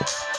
you